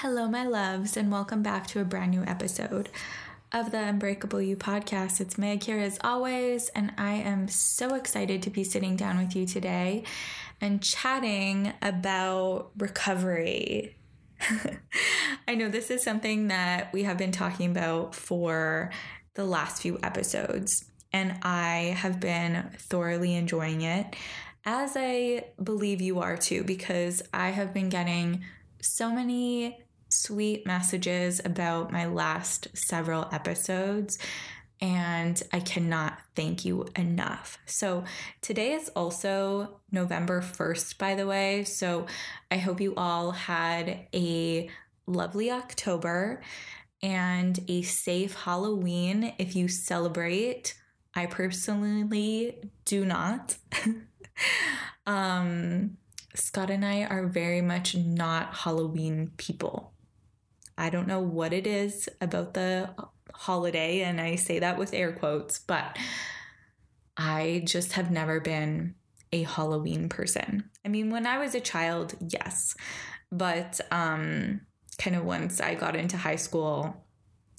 Hello, my loves, and welcome back to a brand new episode of the Unbreakable You podcast. It's Meg here as always, and I am so excited to be sitting down with you today and chatting about recovery. I know this is something that we have been talking about for the last few episodes, and I have been thoroughly enjoying it, as I believe you are too, because I have been getting so many sweet messages about my last several episodes. And I cannot thank you enough. So, today is also November 1st, by the way. So, I hope you all had a lovely October and a safe Halloween if you celebrate. I personally do not. um, Scott and I are very much not Halloween people. I don't know what it is about the holiday, and I say that with air quotes, but I just have never been a Halloween person. I mean, when I was a child, yes, but um, kind of once I got into high school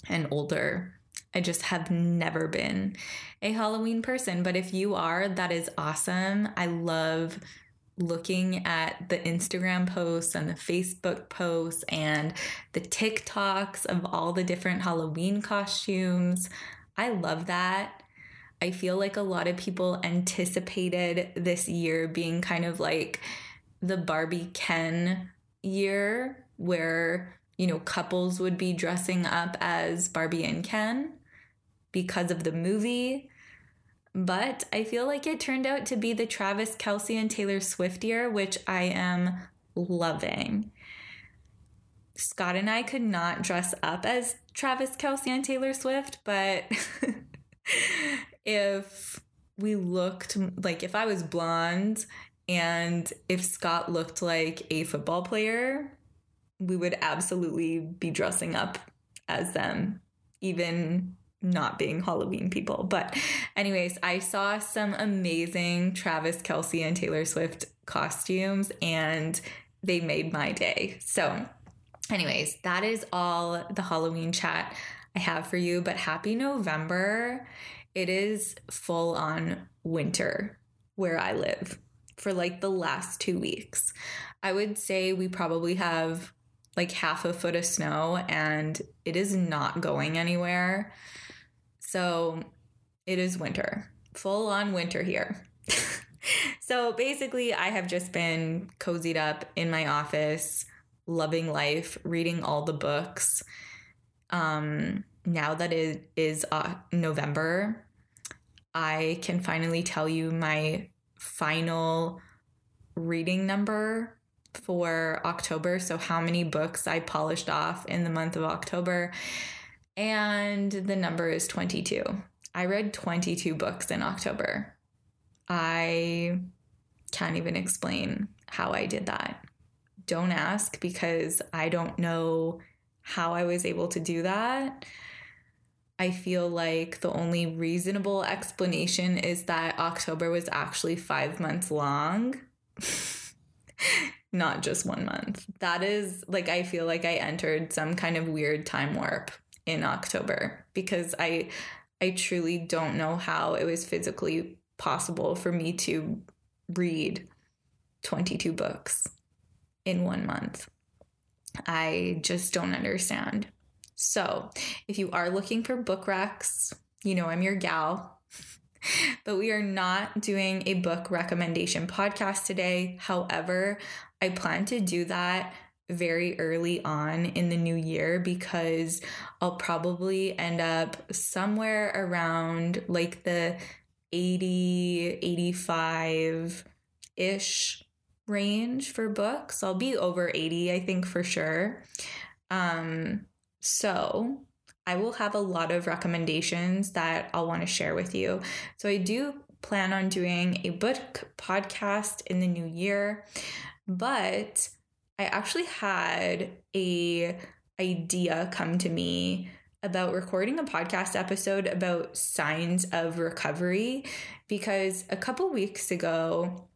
and older, I just have never been a Halloween person. But if you are, that is awesome. I love looking at the Instagram posts and the Facebook posts and the TikToks of all the different Halloween costumes. I love that. I feel like a lot of people anticipated this year being kind of like the Barbie Ken year where, you know, couples would be dressing up as Barbie and Ken because of the movie. But I feel like it turned out to be the Travis Kelce and Taylor Swift year, which I am loving. Scott and I could not dress up as Travis Kelce and Taylor Swift, but if we looked like if I was blonde and if Scott looked like a football player, we would absolutely be dressing up as them, even not being Halloween people. But, anyways, I saw some amazing Travis Kelce and Taylor Swift costumes and they made my day. So, anyways, that is all the Halloween chat I have for you. But happy November. It is full on winter where I live for like the last two weeks. I would say we probably have like half a foot of snow and it is not going anywhere. So it is winter, full on winter here. so basically, I have just been cozied up in my office, loving life, reading all the books. Um, now that it is uh, November, I can finally tell you my final reading number for October. So, how many books I polished off in the month of October and the number is 22. I read 22 books in October. I can't even explain how I did that. Don't ask because I don't know how I was able to do that. I feel like the only reasonable explanation is that October was actually five months long, not just one month. That is like, I feel like I entered some kind of weird time warp in October because I I truly don't know how it was physically possible for me to read 22 books in one month. I just don't understand. So, if you are looking for book recs, you know I'm your gal. but we are not doing a book recommendation podcast today. However, I plan to do that very early on in the new year because I'll probably end up somewhere around like the 80, 85 ish range for books. I'll be over 80, I think for sure. Um, so I will have a lot of recommendations that I'll want to share with you. So I do plan on doing a book podcast in the new year, but I actually had a idea come to me about recording a podcast episode about signs of recovery because a couple weeks ago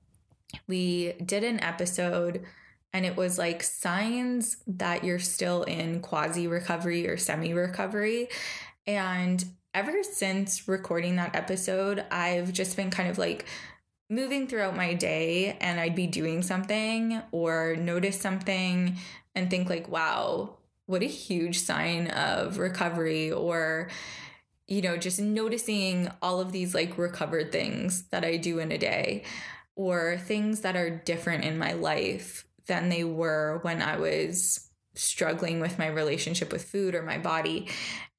we did an episode and it was like signs that you're still in quasi recovery or semi recovery and ever since recording that episode I've just been kind of like moving throughout my day and I'd be doing something or notice something and think like wow what a huge sign of recovery or you know just noticing all of these like recovered things that I do in a day or things that are different in my life than they were when I was struggling with my relationship with food or my body.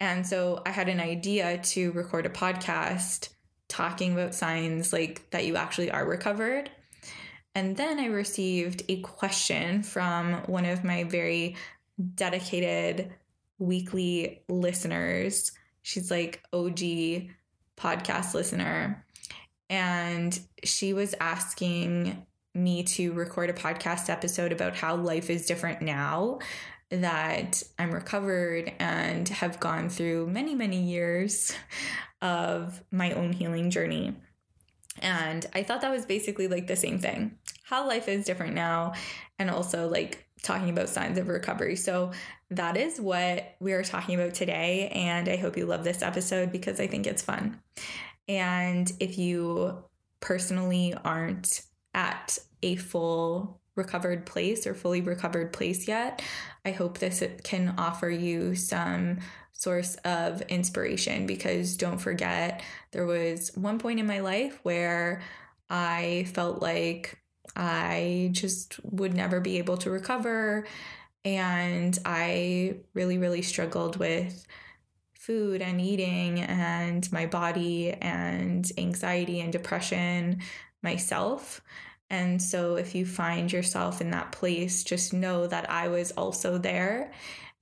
And so I had an idea to record a podcast talking about signs like that you actually are recovered. And then I received a question from one of my very dedicated weekly listeners. She's like OG podcast listener. And she was asking me to record a podcast episode about how life is different now that I'm recovered and have gone through many, many years of my own healing journey. And I thought that was basically like the same thing how life is different now, and also like talking about signs of recovery. So that is what we are talking about today. And I hope you love this episode because I think it's fun. And if you personally aren't at a full recovered place or fully recovered place yet, I hope this can offer you some source of inspiration because don't forget, there was one point in my life where I felt like I just would never be able to recover. And I really, really struggled with food and eating and my body and anxiety and depression myself. And so, if you find yourself in that place, just know that I was also there.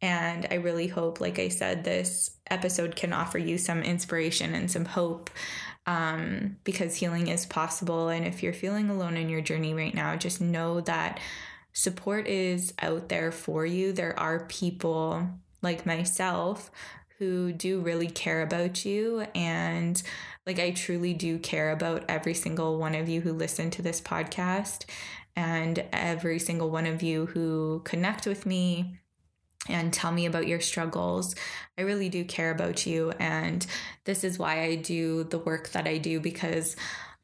And I really hope, like I said, this episode can offer you some inspiration and some hope um, because healing is possible. And if you're feeling alone in your journey right now, just know that support is out there for you. There are people like myself who do really care about you. And like, I truly do care about every single one of you who listen to this podcast and every single one of you who connect with me and tell me about your struggles. I really do care about you. And this is why I do the work that I do because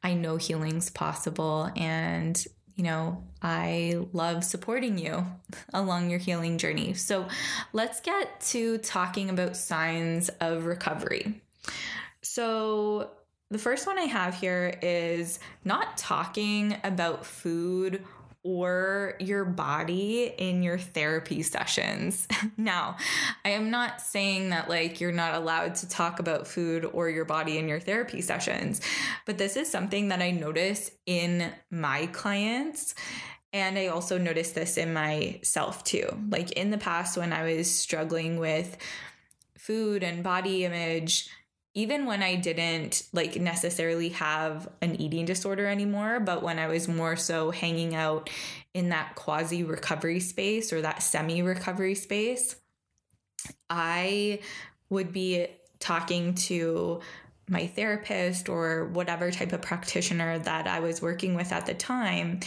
I know healing's possible. And, you know, I love supporting you along your healing journey. So let's get to talking about signs of recovery. So, the first one I have here is not talking about food or your body in your therapy sessions. now, I am not saying that like you're not allowed to talk about food or your body in your therapy sessions, but this is something that I notice in my clients. And I also noticed this in myself too. Like in the past, when I was struggling with food and body image, even when I didn't like necessarily have an eating disorder anymore, but when I was more so hanging out in that quasi recovery space or that semi recovery space, I would be talking to my therapist or whatever type of practitioner that I was working with at the time.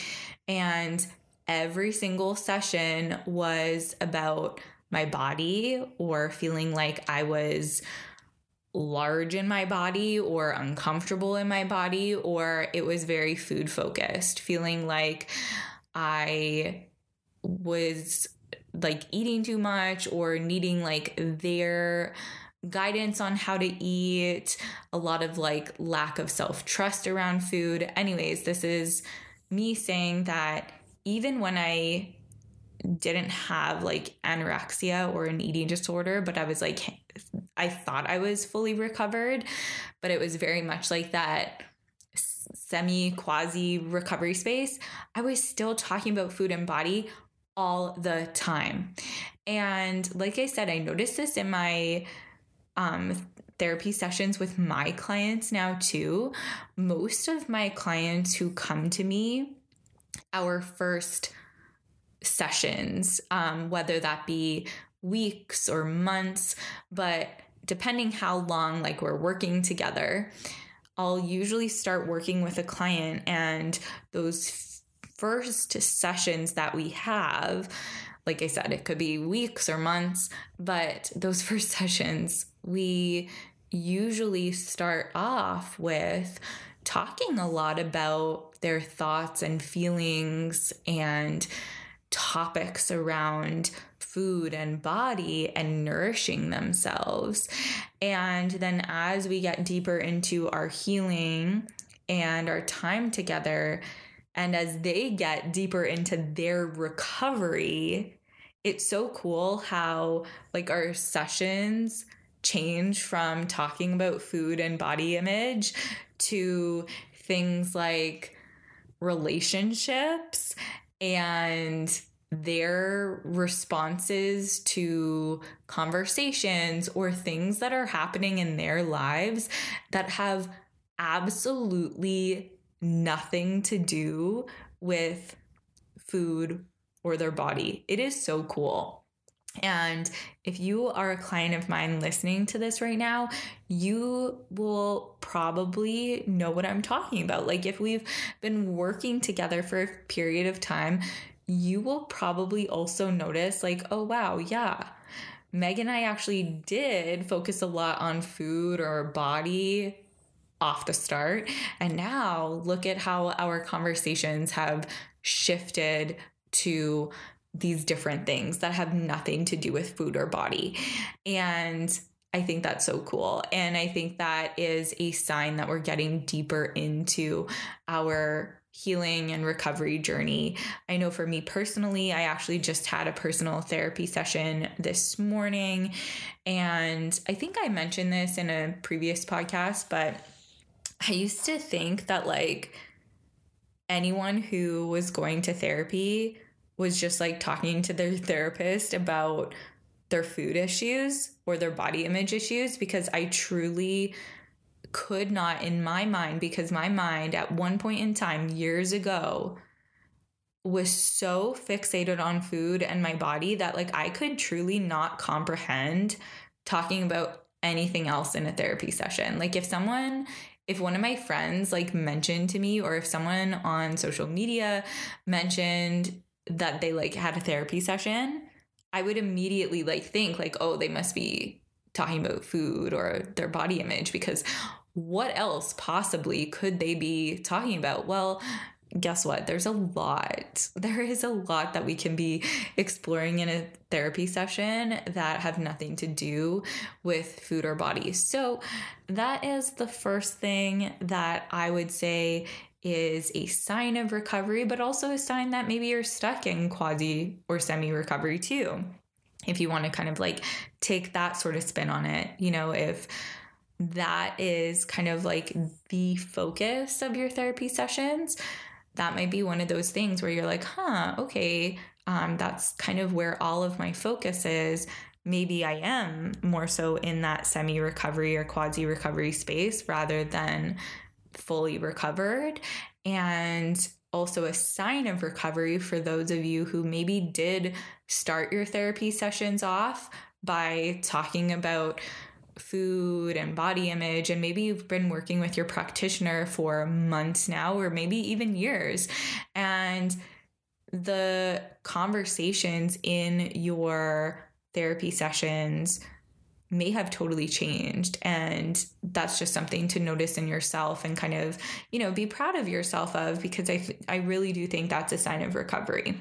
And every single session was about my body or feeling like I was large in my body or uncomfortable in my body, or it was very food focused, feeling like I was like eating too much or needing like their guidance on how to eat, a lot of like lack of self trust around food. Anyways, this is me saying that even when I didn't have like anorexia or an eating disorder, but I was like, I thought I was fully recovered, but it was very much like that semi quasi recovery space, I was still talking about food and body all the time. And like I said, I noticed this in my um, therapy sessions with my clients now too. Most of my clients who come to me, our first sessions, um, whether that be weeks or months, but depending how long like we're working together, I'll usually start working with a client and those first sessions that we have, like I said, it could be weeks or months, but those first sessions, we usually start off with talking a lot about their thoughts and feelings and topics around food and body and nourishing themselves. And then as we get deeper into our healing and our time together, and as they get deeper into their recovery, it's so cool how like our sessions change from talking about food and body image to things like relationships and their responses to conversations or things that are happening in their lives that have absolutely nothing to do with food or their body. It is so cool. And if you are a client of mine listening to this right now, you will probably know what I'm talking about. Like, if we've been working together for a period of time, you will probably also notice, like, oh, wow, yeah. Meg and I actually did focus a lot on food or body off the start. And now look at how our conversations have shifted to these different things that have nothing to do with food or body. And I think that's so cool. And I think that is a sign that we're getting deeper into our healing and recovery journey. I know for me personally, I actually just had a personal therapy session this morning. And I think I mentioned this in a previous podcast, but I used to think that like anyone who was going to therapy was just like talking to their therapist about their food issues or their body image issues because I truly could not in my mind because my mind at one point in time years ago was so fixated on food and my body that like I could truly not comprehend talking about anything else in a therapy session. Like if someone if one of my friends like mentioned to me or if someone on social media mentioned that they like had a therapy session, I would immediately like think like, oh, they must be talking about food or their body image because what else possibly could they be talking about? Well, guess what? There's a lot. There is a lot that we can be exploring in a therapy session that have nothing to do with food or body. So, that is the first thing that I would say is a sign of recovery, but also a sign that maybe you're stuck in quasi or semi recovery too. If you want to kind of like take that sort of spin on it, you know, if that is kind of like the focus of your therapy sessions, that might be one of those things where you're like, huh, okay, um, that's kind of where all of my focus is. Maybe I am more so in that semi recovery or quasi recovery space rather than fully recovered. And also a sign of recovery for those of you who maybe did start your therapy sessions off by talking about food and body image and maybe you've been working with your practitioner for months now or maybe even years and the conversations in your therapy sessions may have totally changed and that's just something to notice in yourself and kind of you know be proud of yourself of because i i really do think that's a sign of recovery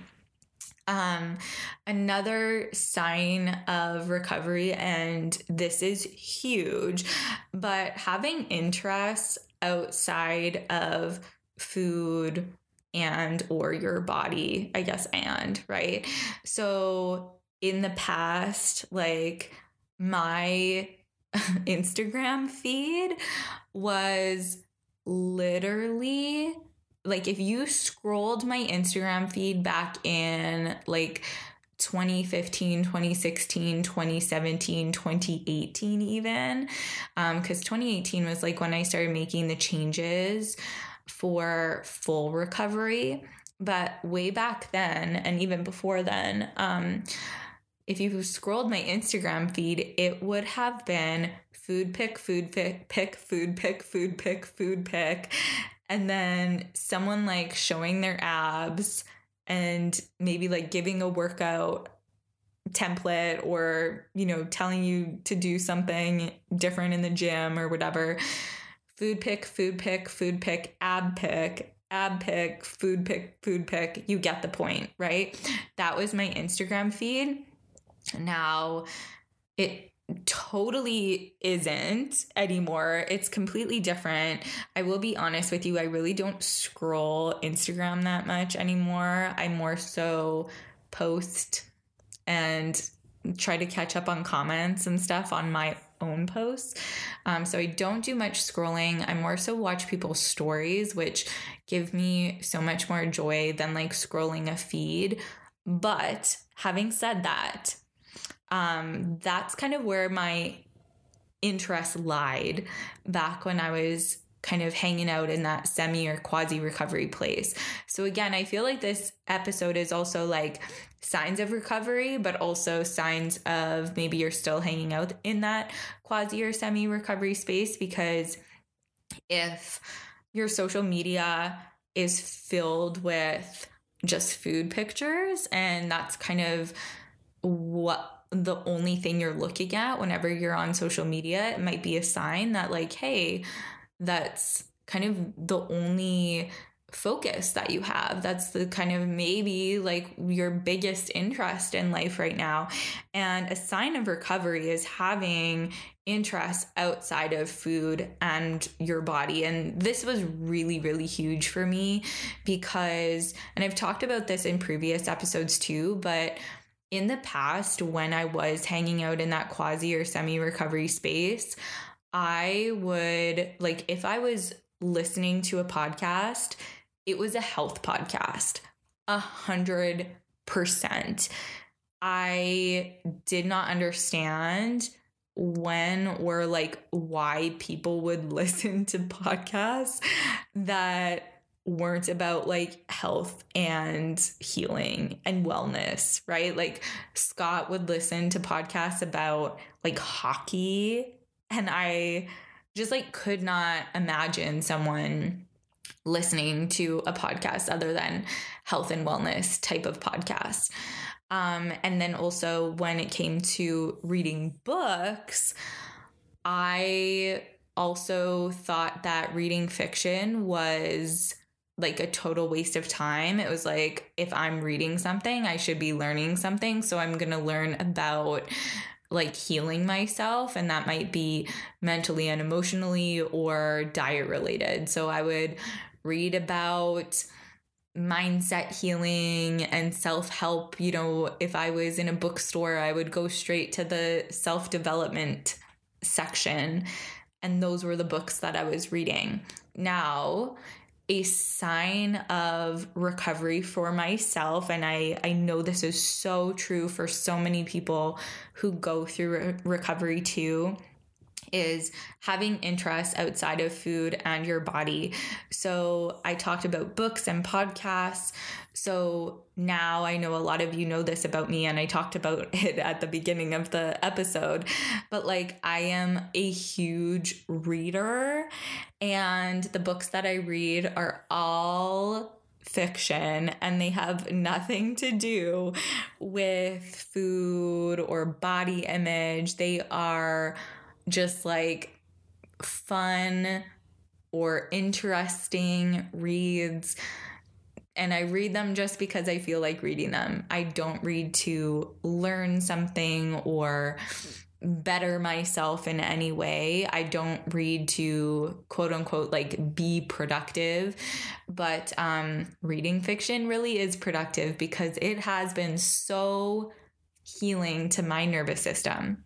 um, another sign of recovery, and this is huge, but having interests outside of food and or your body, I guess, and right. So in the past, like my Instagram feed was literally like if you scrolled my Instagram feed back in like 2015 2016 2017 2018 even because um, 2018 was like when i started making the changes for full recovery. But way back then and even before then um, if you scrolled my instagram feed it would have been food pick food pick pick food pick food pick food pick. And then someone like showing their abs and maybe like giving a workout template or you know telling you to do something different in the gym or whatever. Food pick food pick food pick ab pick ab pick food pick food pick. You get the point right? That was my instagram feed now it totally isn't anymore. It's completely different. I will be honest with you, I really don't scroll Instagram that much anymore. I more so post and try to catch up on comments and stuff on my own posts. Um, so I don't do much scrolling. I more so watch people's stories, which give me so much more joy than like scrolling a feed. But having said that, um, that's kind of where my interest lied back when I was kind of hanging out in that semi or quasi recovery place. So again, I feel like this episode is also like signs of recovery, but also signs of maybe you're still hanging out in that quasi or semi recovery space because if your social media is filled with just food pictures and that's kind of what the only thing you're looking at whenever you're on social media, it might be a sign that, like, hey, that's kind of the only focus that you have. That's the kind of maybe like your biggest interest in life right now. And a sign of recovery is having interest outside of food and your body. And this was really, really huge for me because, and I've talked about this in previous episodes too, but in the past, when I was hanging out in that quasi or semi recovery space, I would like if I was listening to a podcast, it was a health podcast, a hundred percent. I did not understand when or like why people would listen to podcasts that weren't about like health and healing and wellness, right? Like Scott would listen to podcasts about like hockey and I just like could not imagine someone listening to a podcast other than health and wellness type of podcast. Um, and then also when it came to reading books, I also thought that reading fiction was like a total waste of time. It was like if I'm reading something, I should be learning something. So I'm going to learn about like healing myself and that might be mentally and emotionally or diet related. So I would read about mindset healing and self-help, you know, if I was in a bookstore, I would go straight to the self-development section and those were the books that I was reading. Now, a sign of recovery for myself. And I I know this is so true for so many people who go through re- recovery too is having interests outside of food and your body. So I talked about books and podcasts. So now I know a lot of you know this about me, and I talked about it at the beginning of the episode. But like, I am a huge reader, and the books that I read are all fiction and they have nothing to do with food or body image. They are just like fun or interesting reads. And I read them just because I feel like reading them. I don't read to learn something or better myself in any way. I don't read to quote unquote like be productive, but um reading fiction really is productive because it has been so healing to my nervous system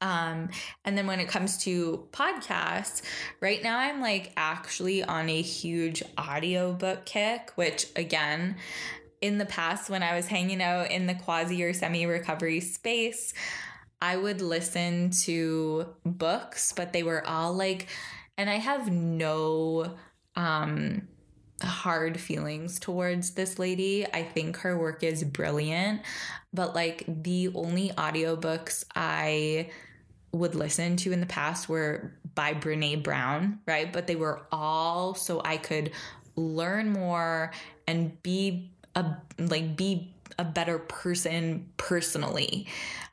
Um, and then when it comes to podcasts, right now I'm like actually on a huge audiobook kick, which again, in the past when I was hanging out in the quasi or semi recovery space, I would listen to books, but they were all like, and I have no um hard feelings towards this lady. I think her work is brilliant, but like the only audiobooks I would listen to in the past were by Brene Brown, right? But they were all so I could learn more and be a like be a better person personally.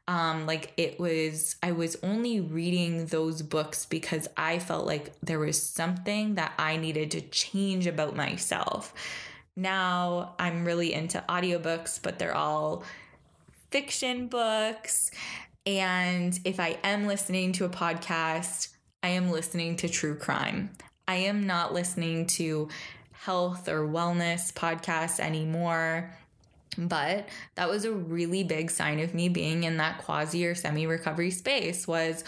Um, like it was, I was only reading those books because I felt like there was something that I needed to change about myself. Now I'm really into audiobooks, but they're all fiction books. And if I am listening to a podcast, I am listening to true crime. I am not listening to health or wellness podcasts anymore. But that was a really big sign of me being in that quasi or semi recovery space was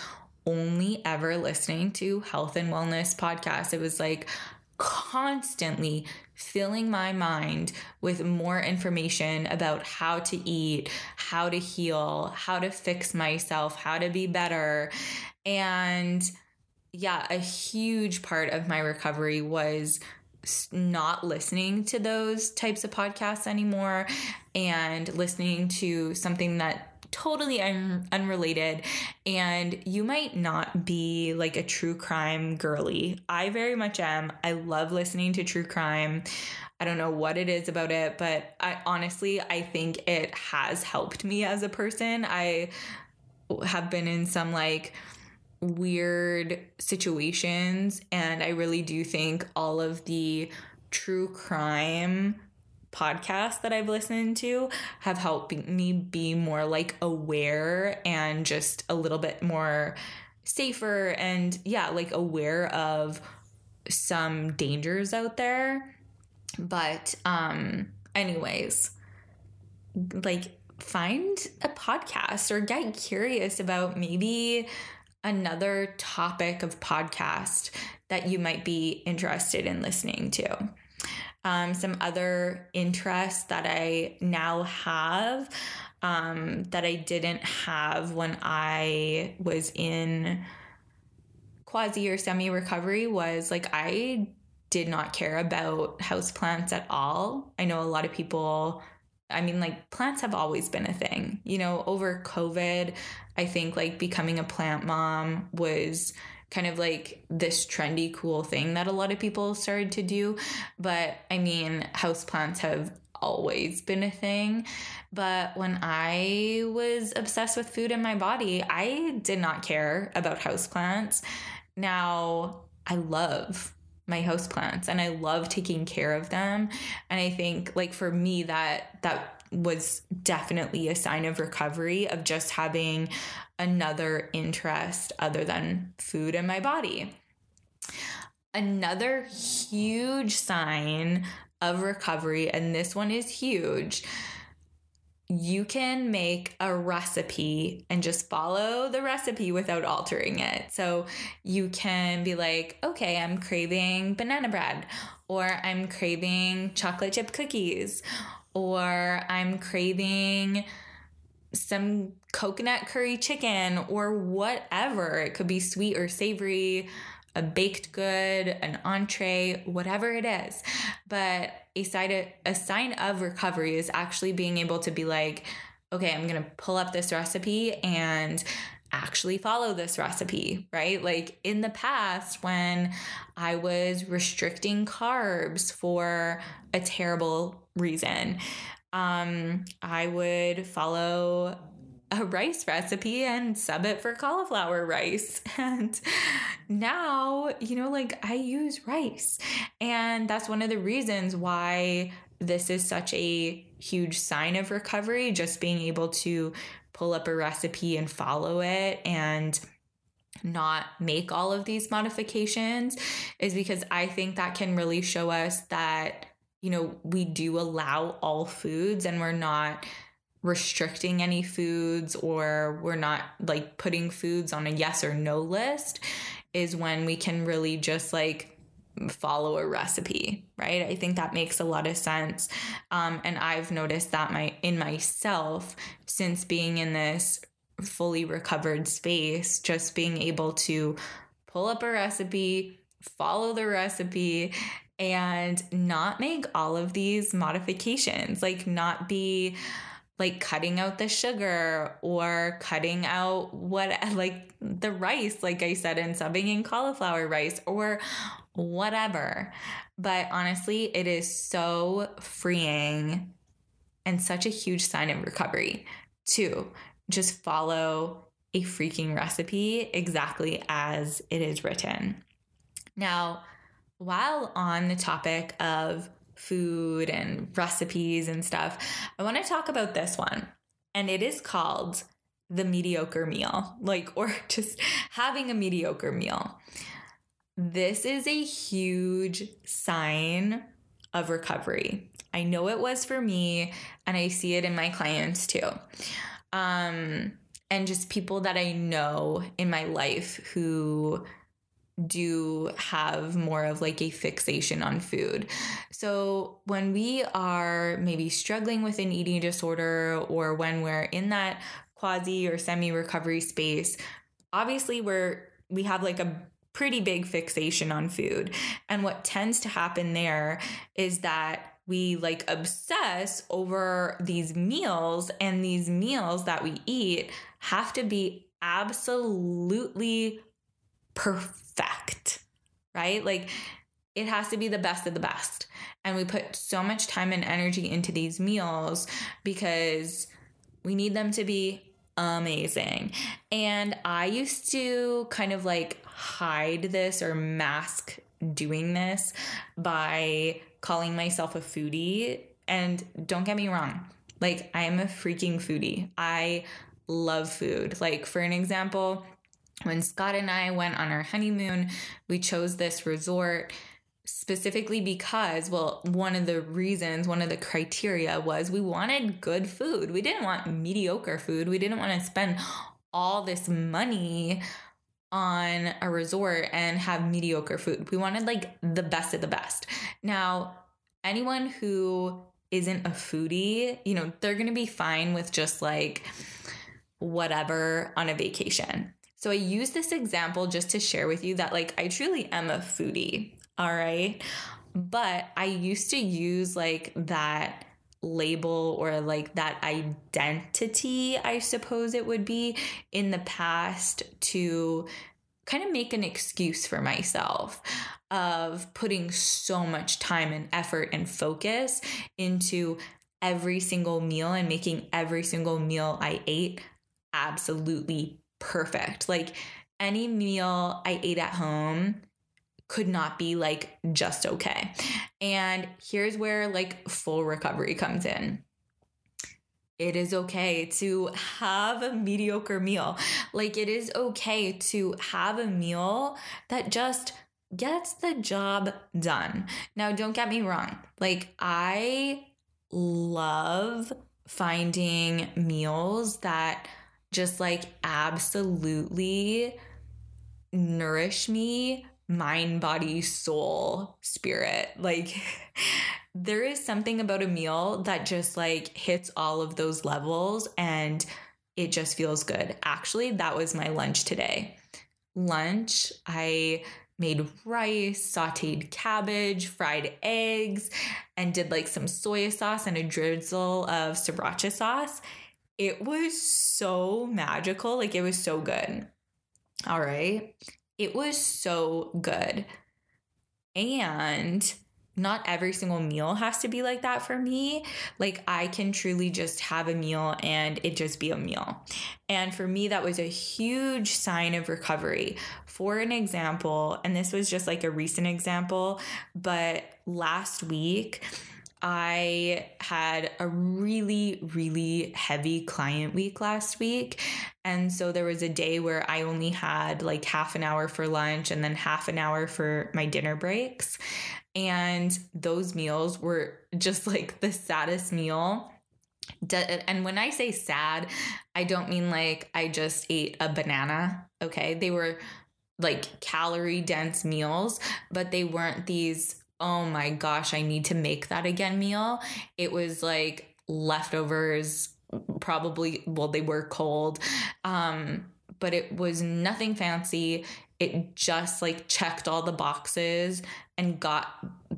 only ever listening to health and wellness podcasts. It was like constantly filling my mind with more information about how to eat, how to heal, how to fix myself, how to be better. And yeah, a huge part of my recovery was not listening to those types of podcasts anymore and listening to something that totally un- unrelated. And you might not be like a true crime girly. I very much am. I love listening to true crime. I don't know what it is about it but i honestly i think it has helped me as a person. I have been in some like weird situations. And I really do think all of the true crime podcasts that I've listened to have helped me be more like aware and just a little bit more safer and yeah, like aware of some dangers out there. But um anyways, like find a podcast or get curious about maybe another topic of podcast that you might be interested in listening to. Um, some other interests that I now have um, that I didn't have when I was in quasi or semi recovery was like I did not care about houseplants at all. I know a lot of people I mean, like plants have always been a thing. You know, over COVID, I think like becoming a plant mom was kind of like this trendy, cool thing that a lot of people started to do. But I mean, houseplants have always been a thing. But when I was obsessed with food in my body, I did not care about houseplants. Now I love my houseplants and I love taking care of them. And I think like for me that that was definitely a sign of recovery of just having another interest other than food in my body. Another huge sign of recovery, and this one is huge, you can make a recipe and just follow the recipe without altering it. So you can be like, okay, I'm craving banana bread, or I'm craving chocolate chip cookies, or I'm craving some coconut curry chicken, or whatever. It could be sweet or savory a baked good, an entree, whatever it is. But a sign, a sign of recovery is actually being able to be like, okay, I'm going to pull up this recipe and actually follow this recipe, right? Like in the past, when I was restricting carbs for a terrible reason, um, I would follow a rice recipe and sub it for cauliflower rice. And now, you know, like I use rice. And that's one of the reasons why this is such a huge sign of recovery, just being able to pull up a recipe and follow it and not make all of these modifications is because I think that can really show us that, you know, we do allow all foods and we're not restricting any foods or we're not like putting foods on a yes or no list is when we can really just like follow a recipe right? I think that makes a lot of sense. Um, and i've noticed that my in myself since being in this fully recovered space just being able to pull up a recipe follow the recipe and not make all of these modifications. Like not be like cutting out the sugar or cutting out what like the rice like i said and subbing in cauliflower rice or whatever but honestly it is so freeing and such a huge sign of recovery to just follow a freaking recipe exactly as it is written now while on the topic of food and recipes and stuff, I want to talk about this one. And it is called the mediocre meal, like, or just having a mediocre meal. This is a huge sign of recovery. I know it was for me, and I see it in my clients too. Um, and just people that I know in my life who do have more of like a fixation on food. So when we are maybe struggling with an eating disorder or when we're in that quasi or semi recovery space, obviously we're we have like a pretty big fixation on food. And what tends to happen there is that we like obsess over these meals and these meals that we eat have to be absolutely perfect, right? Like it has to be the best of the best. And we put so much time and energy into these meals because we need them to be amazing. And I used to kind of like hide this or mask doing this by calling myself a foodie. And don't get me wrong, like I'm a freaking foodie. I love food. Like, for an example, when Scott and I went on our honeymoon, we chose this resort specifically because, well, one of the reasons, one of the criteria was we wanted good food. We didn't want mediocre food. We didn't want to spend all this money on a resort and have mediocre food. We wanted like the best of the best. Now, anyone who isn't a foodie, you know, they're going to be fine with just like whatever on a vacation. So I use this example just to share with you that like I truly am a foodie, all right? But I used to use like that label or like that identity, I suppose it would be, in the past to kind of make an excuse for myself of putting so much time and effort and focus into every single meal and making every single meal I ate absolutely perfect. Like any meal I ate at home could not be like just okay. And here's where like full recovery comes in. It is okay to have a mediocre meal. Like it is okay to have a meal that just gets the job done. Now, don't get me wrong. Like I love finding meals that just like absolutely nourish me mind, body, soul, spirit. Like, there is something about a meal that just like hits all of those levels and it just feels good. Actually, that was my lunch today. Lunch, I made rice, sauteed cabbage, fried eggs, and did like some soy sauce and a drizzle of sriracha sauce it was so magical. Like it was so good. All right. It was so good. And not every single meal has to be like that for me. Like I can truly just have a meal and it just be a meal. And for me, that was a huge sign of recovery. For an example, and this was just like a recent example, but last week, I had a really, really heavy client week last week. And so there was a day where I only had like half an hour for lunch and then half an hour for my dinner breaks. And those meals were just like the saddest meal and when I say sad, I don't mean like I just ate a banana. Okay. They were like calorie dense meals, but they weren't these, oh my gosh, I need to make that again meal. It was like leftovers, probably, well, they were cold. Um, but it was nothing fancy. It just like checked all the boxes and got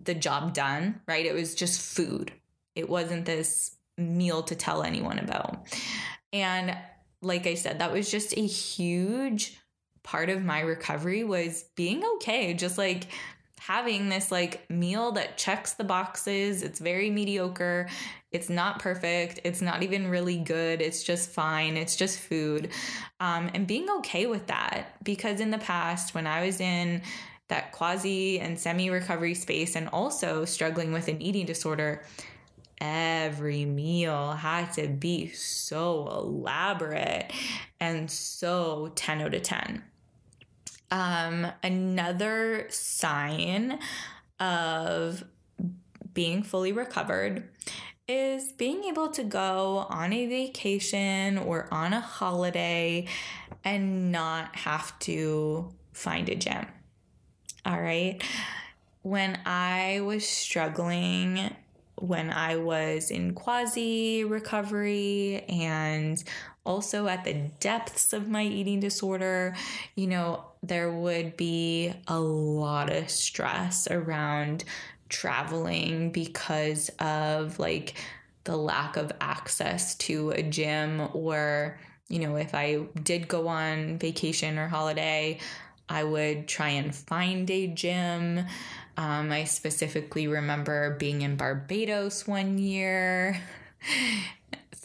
the job done, right? It was just food. It wasn't this meal to tell anyone about. And like I said, that was just a huge part of my recovery was being okay, just like having this like meal that checks the boxes. It's very mediocre. It's not perfect. It's not even really good. It's just fine. It's just food. Um, and being okay with that. Because in the past, when I was in that quasi and semi recovery space and also struggling with an eating disorder, every meal had to be so elaborate and so 10 out of 10. Um, another sign of being fully recovered is being able to go on a vacation or on a holiday and not have to find a gym. All right. When I was struggling when I was in quasi recovery and also at the depths of my eating disorder, you know, there would be a lot of stress around traveling because of like the lack of access to a gym or you know if i did go on vacation or holiday i would try and find a gym. Um, I specifically remember being in Barbados one year,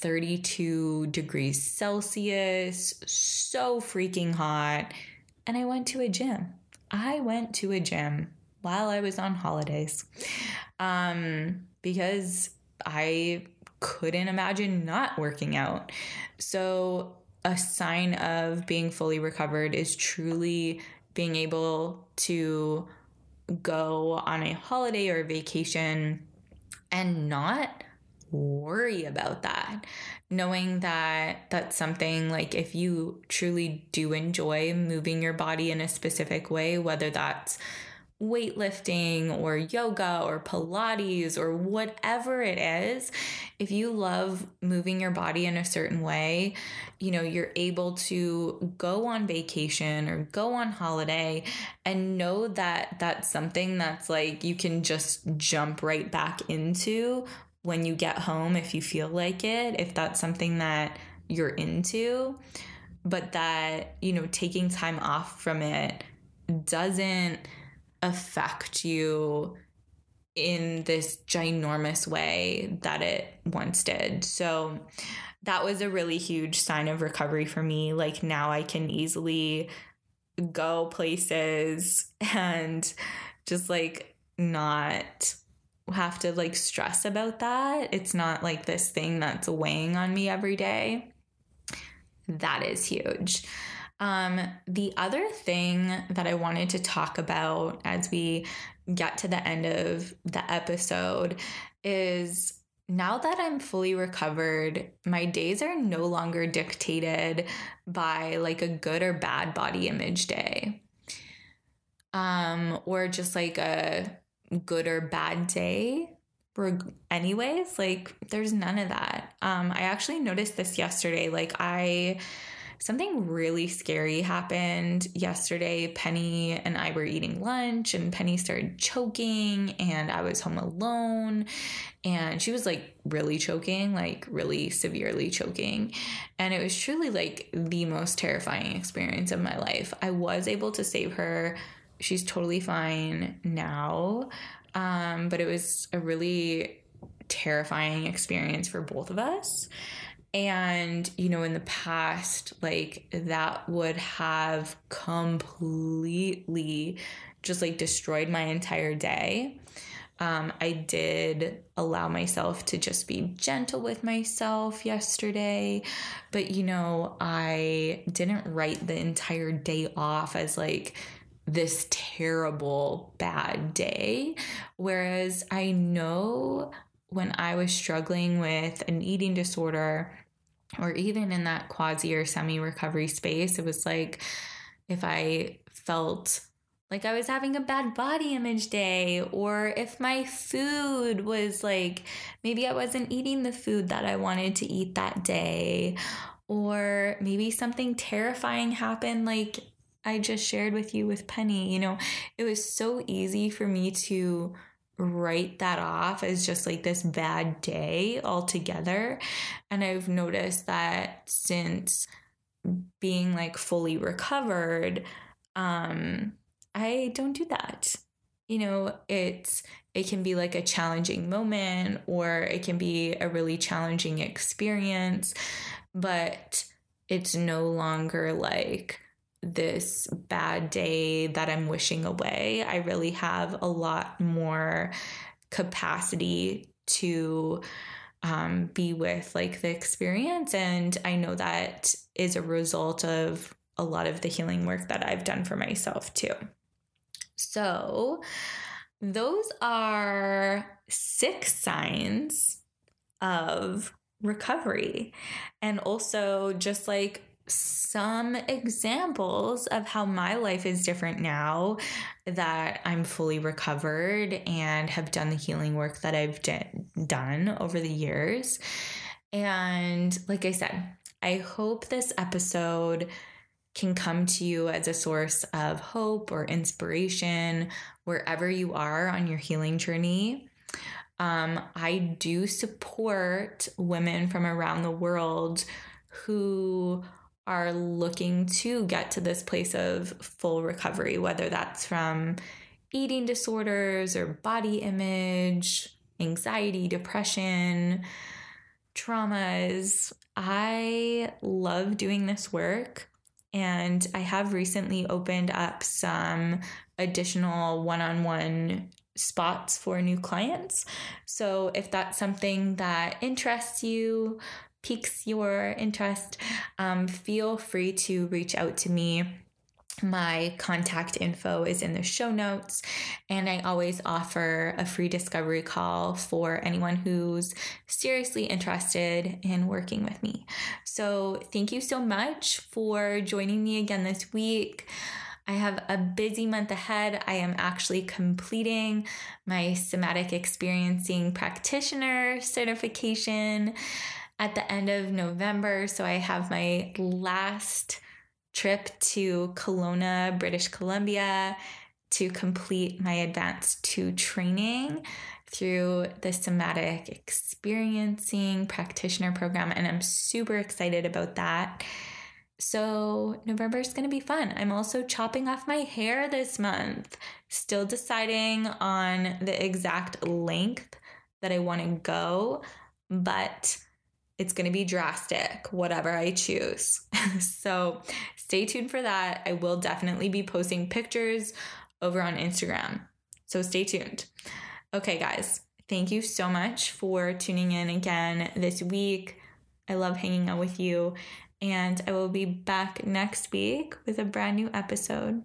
32 degrees Celsius, so freaking hot. And I went to a gym. I went to a gym while I was on holidays um, because I couldn't imagine not working out. So, a sign of being fully recovered is truly being able to go on a holiday or a vacation and not worry about that knowing that that's something like if you truly do enjoy moving your body in a specific way whether that's weightlifting or yoga or Pilates or whatever it is, if you love moving your body in a certain way, you know, you're able to go on vacation or go on holiday and know that that's something that's like you can just jump right back into when you get home if you feel like it, if that's something that you're into, but that, you know, taking time off from it doesn't affect you in this ginormous way that it once did. So that was a really huge sign of recovery for me. Like now I can easily go places and just like not have to like stress about that. It's not like this thing that's weighing on me every day. That is huge. Um, the other thing that I wanted to talk about as we get to the end of the episode is now that I'm fully recovered, my days are no longer dictated by like a good or bad body image day. Um, or just like a good or bad day. Anyways, like there's none of that. Um, I actually noticed this yesterday. Like I something really scary happened yesterday. Penny and I were eating lunch, and Penny started choking, and I was home alone. And she was like really choking, like really severely choking. And it was truly like the most terrifying experience of my life. I was able to save her. She's totally fine now. Um, but it was a really terrifying experience for both of us. And, you know, in the past, like that would have completely just like destroyed my entire day. Um, I did allow myself to just be gentle with myself yesterday, but you know, I didn't write the entire day off as like this terrible bad day. Whereas I know when I was struggling with an eating disorder, or even in that quasi or semi recovery space, it was like if I felt like I was having a bad body image day, or if my food was like maybe I wasn't eating the food that I wanted to eat that day, or maybe something terrifying happened, like I just shared with you with Penny. You know, it was so easy for me to write that off as just like this bad day altogether. And I've noticed that since being like fully recovered, um, I don't do that. You know, it's it can be like a challenging moment or it can be a really challenging experience, but it's no longer like this bad day that I'm wishing away. I really have a lot more capacity to um, be with like the experience. And I know that is a result of a lot of the healing work that I've done for myself too. So, those are six signs of recovery. And also, just like some examples of how my life is different now that I'm fully recovered and have done the healing work that I've d- done over the years. And like I said, I hope this episode can come to you as a source of hope or inspiration wherever you are on your healing journey. Um, I do support women from around the world who are looking to get to this place of full recovery, whether that's from eating disorders or body image, anxiety, depression, traumas. I love doing this work. And I have recently opened up some additional one on one spots for new clients. So if that's something that interests you, piques your interest, um, feel free to reach out to me. My contact info is in the show notes, and I always offer a free discovery call for anyone who's seriously interested in working with me. So, thank you so much for joining me again this week. I have a busy month ahead. I am actually completing my somatic experiencing practitioner certification at the end of November. So I have my last trip to Kelowna, British Columbia to complete my advanced two training through the somatic experiencing practitioner program. And I'm super excited about that. So, November is going to be fun. I'm also chopping off my hair this month, still deciding on the exact length that I want to go, but it's going to be drastic, whatever I choose. so stay tuned for that. I will definitely be posting pictures over on Instagram. So stay tuned. Okay, guys, thank you so much for tuning in again this week. I love hanging out with you, and I will be back next week with a brand new episode.